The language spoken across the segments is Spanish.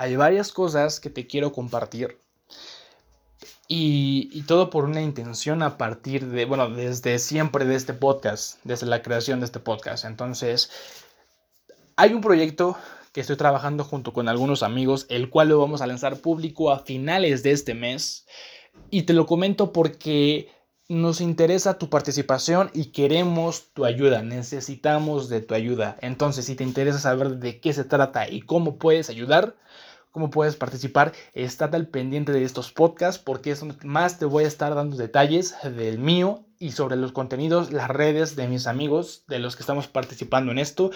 hay varias cosas que te quiero compartir. Y, todo por una intención a partir de, bueno, desde siempre de este podcast, desde la creación de este podcast. Entonces, hay un proyecto que estoy trabajando junto con algunos amigos, el cual lo vamos a lanzar público a finales de este mes. Y te lo comento porque nos interesa tu participación y queremos tu ayuda, necesitamos de tu ayuda. Entonces, si te interesa saber de qué se trata y cómo puedes ayudar, cómo puedes participar, estate al pendiente de estos podcasts porque es más te voy a estar dando detalles del mío y sobre los contenidos, las redes de mis amigos, de los que estamos participando en esto.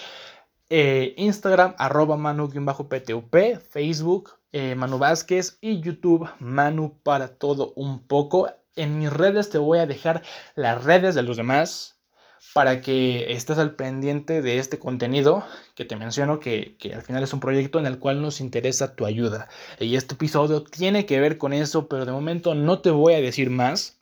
Eh, Instagram, arroba manu-ptup, Facebook, eh, Manu Vázquez y YouTube, Manu para todo un poco. En mis redes te voy a dejar las redes de los demás para que estés al pendiente de este contenido que te menciono que, que, al final es un proyecto en el cual nos interesa tu ayuda. Y este episodio tiene que ver con eso, pero de momento no te voy a decir más.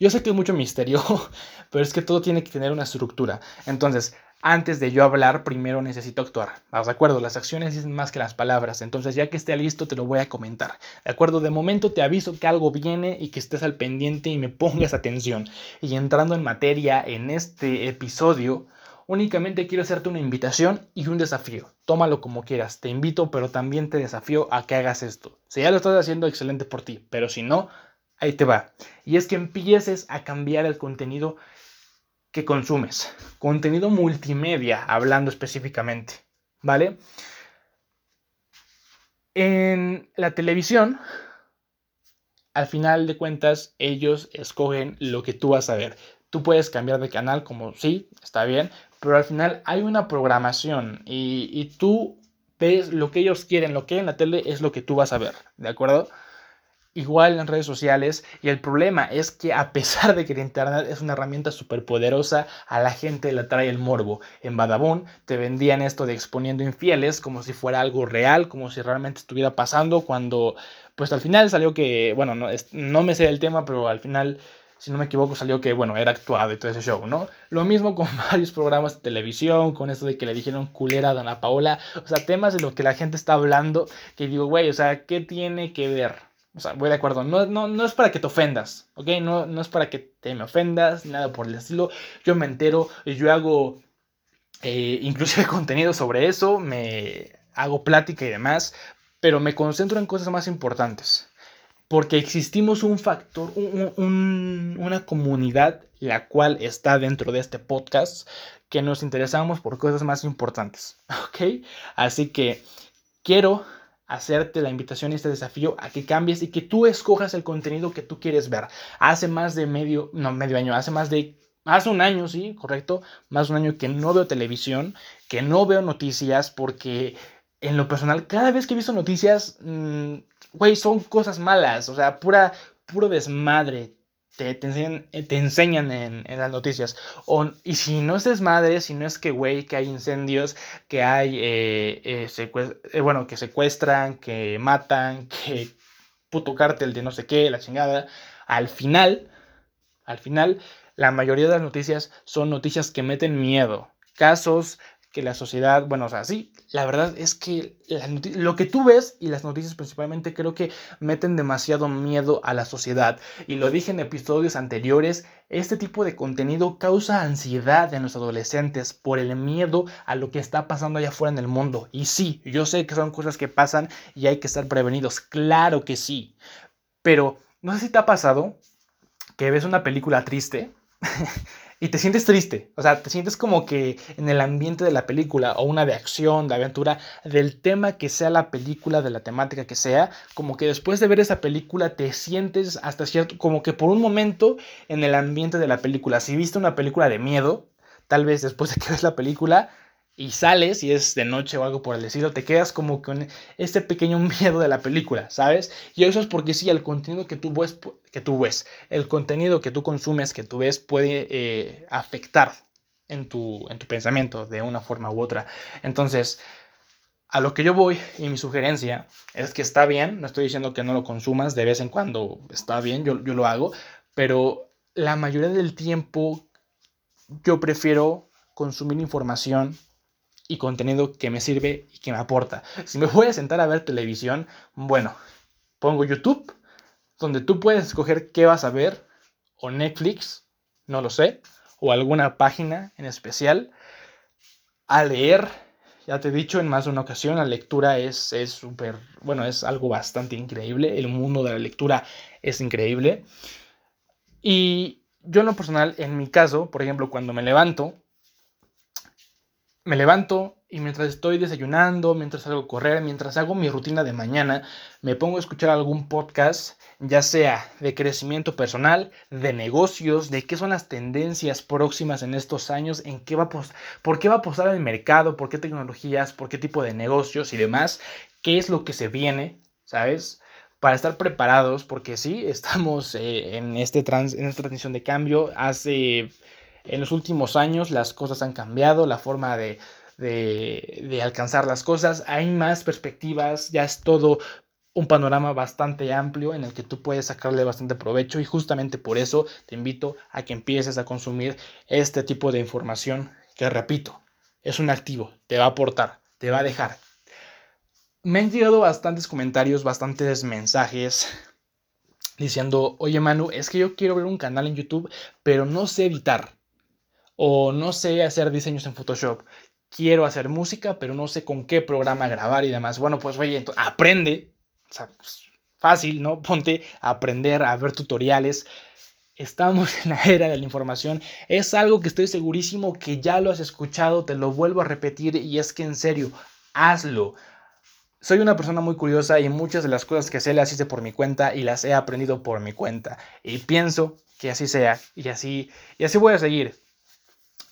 Yo sé que hay mucho misterio, pero es que todo tiene que tener una estructura. Entonces, antes de yo hablar, primero necesito actuar. ¿De acuerdo? Las acciones dicen más que las palabras. Entonces, ya que esté listo, te lo voy a comentar. ¿De acuerdo? De momento te aviso que algo viene y que estés al pendiente y me pongas atención. Y entrando en materia en este episodio, únicamente quiero hacerte una invitación y un desafío. Tómalo como quieras. Te invito, pero también te desafío a que hagas esto. Si ya lo estás haciendo, excelente por ti. Pero si no, ahí te va. Y es que empieces a cambiar el contenido que consumes. Contenido multimedia, hablando específicamente, ¿vale? En la televisión, al final de cuentas, ellos escogen lo que tú vas a ver. Tú puedes cambiar de canal como sí, está bien, pero al final hay una programación y, y tú ves lo que ellos quieren, lo que hay en la tele es lo que tú vas a ver, ¿de acuerdo? Igual en redes sociales y el problema es que a pesar de que el internet es una herramienta súper poderosa, a la gente le trae el morbo. En Badabun te vendían esto de exponiendo infieles como si fuera algo real, como si realmente estuviera pasando cuando pues al final salió que, bueno, no, no me sé el tema, pero al final si no me equivoco, salió que, bueno, era actuado y todo ese show, ¿no? Lo mismo con varios programas de televisión, con esto de que le dijeron culera a Dana Paola, o sea, temas de lo que la gente está hablando, que digo, güey, o sea, ¿qué tiene que ver? O sea, voy de acuerdo. No, no, no es para que te ofendas, ¿ok? No, no es para que te me ofendas, nada por el estilo. Yo me entero, yo hago eh, inclusive contenido sobre eso, me hago plática y demás, pero me concentro en cosas más importantes. Porque existimos un factor, una comunidad la cual está dentro de este podcast que nos interesamos por cosas más importantes, ¿ok? Así que quiero hacerte la invitación y este desafío a que cambies y que tú escojas el contenido que tú quieres ver. Hace más de medio, no medio año, hace más de, hace un año, sí, correcto, más de un año que no veo televisión, que no veo noticias porque en lo personal, cada vez que he visto noticias, mm, güey, son cosas malas, o sea, pura, puro desmadre, te, enseñan, eh, te enseñan en, las noticias. O, y si no es desmadre, si no es que, güey, que hay incendios, que hay, eh, eh, bueno, que secuestran, que matan, que puto cártel de no sé qué, la chingada, al final, al final, la mayoría de las noticias son noticias que meten miedo. Casos que la sociedad, bueno, o sea, sí, la verdad es que lo que tú ves y las noticias principalmente creo que meten demasiado miedo a la sociedad. Y lo dije en episodios anteriores, este tipo de contenido causa ansiedad en los adolescentes por el miedo a lo que está pasando allá afuera en el mundo. Y sí, yo sé que son cosas que pasan y hay que estar prevenidos, claro que sí. Pero, no sé si te ha pasado que ves una película triste y te sientes triste, o sea, te sientes como que en el ambiente de la película o una de acción, de aventura, del tema que sea la película, de la temática que sea, como que después de ver esa película te sientes hasta cierto, como que por un momento en el ambiente de la película. Si viste una película de miedo, tal vez después de que ves la película, y sales y es de noche o algo por el estilo, te quedas como con este pequeño miedo de la película, ¿sabes? Y eso es porque sí, el contenido que tú ves, que tú ves el contenido que tú consumes, que tú ves, puede eh, afectar en tu, en tu pensamiento de una forma u otra. Entonces, a lo que yo voy y mi sugerencia es que está bien, no estoy diciendo que no lo consumas de vez en cuando, está bien, yo, yo lo hago, pero la mayoría del tiempo yo prefiero consumir información y contenido que me sirve y que me aporta. Si me voy a sentar a ver televisión, bueno, pongo YouTube, donde tú puedes escoger qué vas a ver, o Netflix, no lo sé, o alguna página en especial, a leer. Ya te he dicho en más de una ocasión, la lectura es súper, bueno, es algo bastante increíble. El mundo de la lectura es increíble. Y yo en lo personal, en mi caso, por ejemplo, cuando me levanto, me levanto y mientras estoy desayunando, mientras salgo a correr, mientras hago mi rutina de mañana, me pongo a escuchar algún podcast, ya sea de crecimiento personal, de negocios, de qué son las tendencias próximas en estos años, en qué va a por qué va a apostar el mercado, por qué tecnologías, por qué tipo de negocios y demás, qué es lo que se viene, ¿sabes? Para estar preparados, porque sí, estamos eh, en, este trans, en esta transición de cambio. Hace en los últimos años las cosas han cambiado, la forma de, de, alcanzar las cosas, hay más perspectivas, ya es todo un panorama bastante amplio en el que tú puedes sacarle bastante provecho y justamente por eso te invito a que empieces a consumir este tipo de información que repito, es un activo, te va a aportar, te va a dejar. Me han llegado bastantes comentarios, bastantes mensajes diciendo, oye Manu, es que yo quiero ver un canal en YouTube, pero no sé editar o no sé hacer diseños en Photoshop. Quiero hacer música, pero no sé con qué programa grabar y demás. Bueno, pues oye, aprende. O sea, pues, fácil, ¿no? Ponte a aprender, a ver tutoriales. Estamos en la era de la información. Es algo que estoy segurísimo que ya lo has escuchado, te lo vuelvo a repetir y es que en serio, hazlo. Soy una persona muy curiosa y muchas de las cosas que sé las hice por mi cuenta y las he aprendido por mi cuenta. Y pienso que así sea y así, y así voy a seguir.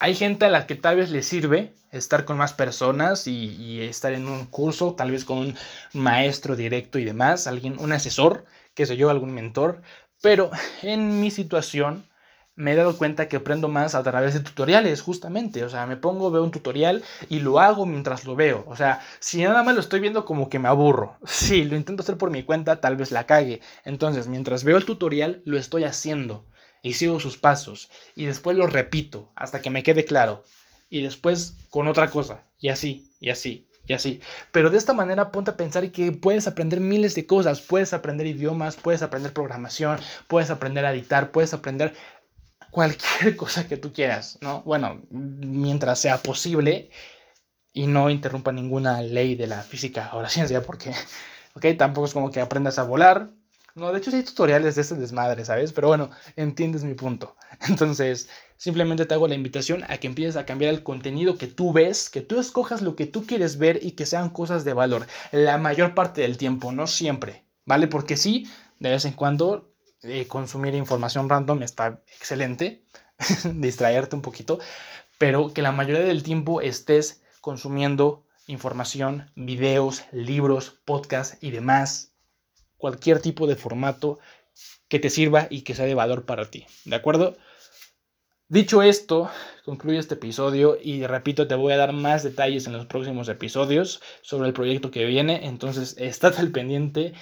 Hay gente a la que tal vez le sirve estar con más personas y, estar en un curso, tal vez con un maestro directo y demás, alguien, un asesor, que sé yo, algún mentor. Pero en mi situación me he dado cuenta que aprendo más a través de tutoriales, justamente. O sea, me pongo, veo un tutorial y lo hago mientras lo veo. O sea, si nada más lo estoy viendo como que me aburro. Si lo intento hacer por mi cuenta, tal vez la cague. Entonces, mientras veo el tutorial, lo estoy haciendo y sigo sus pasos y después lo repito hasta que me quede claro y después con otra cosa y así y así y así. Pero de esta manera ponte a pensar que puedes aprender miles de cosas, puedes aprender idiomas, puedes aprender programación, puedes aprender a editar, puedes aprender cualquier cosa que tú quieras, ¿no? Bueno, mientras sea posible y no interrumpa ninguna ley de la física o la ciencia, porque, ok, tampoco es como que aprendas a volar, no, de hecho hay tutoriales de este desmadre, ¿sabes? Pero bueno, entiendes mi punto. Entonces, simplemente te hago la invitación a que empieces a cambiar el contenido que tú ves, que tú escojas lo que tú quieres ver y que sean cosas de valor. La mayor parte del tiempo, no siempre, ¿vale? Porque sí, de vez en cuando eh, consumir información random está excelente, distraerte un poquito, pero que la mayoría del tiempo estés consumiendo información, videos, libros, podcasts y demás cualquier tipo de formato que te sirva y que sea de valor para ti. ¿De acuerdo? Dicho esto, concluye este episodio y repito, te voy a dar más detalles en los próximos episodios sobre el proyecto que viene, entonces estate al pendiente.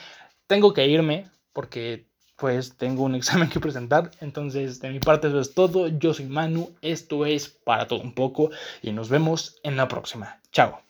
Tengo que irme porque pues tengo un examen que presentar, entonces de mi parte eso es todo. Yo soy Manu, esto es para todo un poco y nos vemos en la próxima. Chao.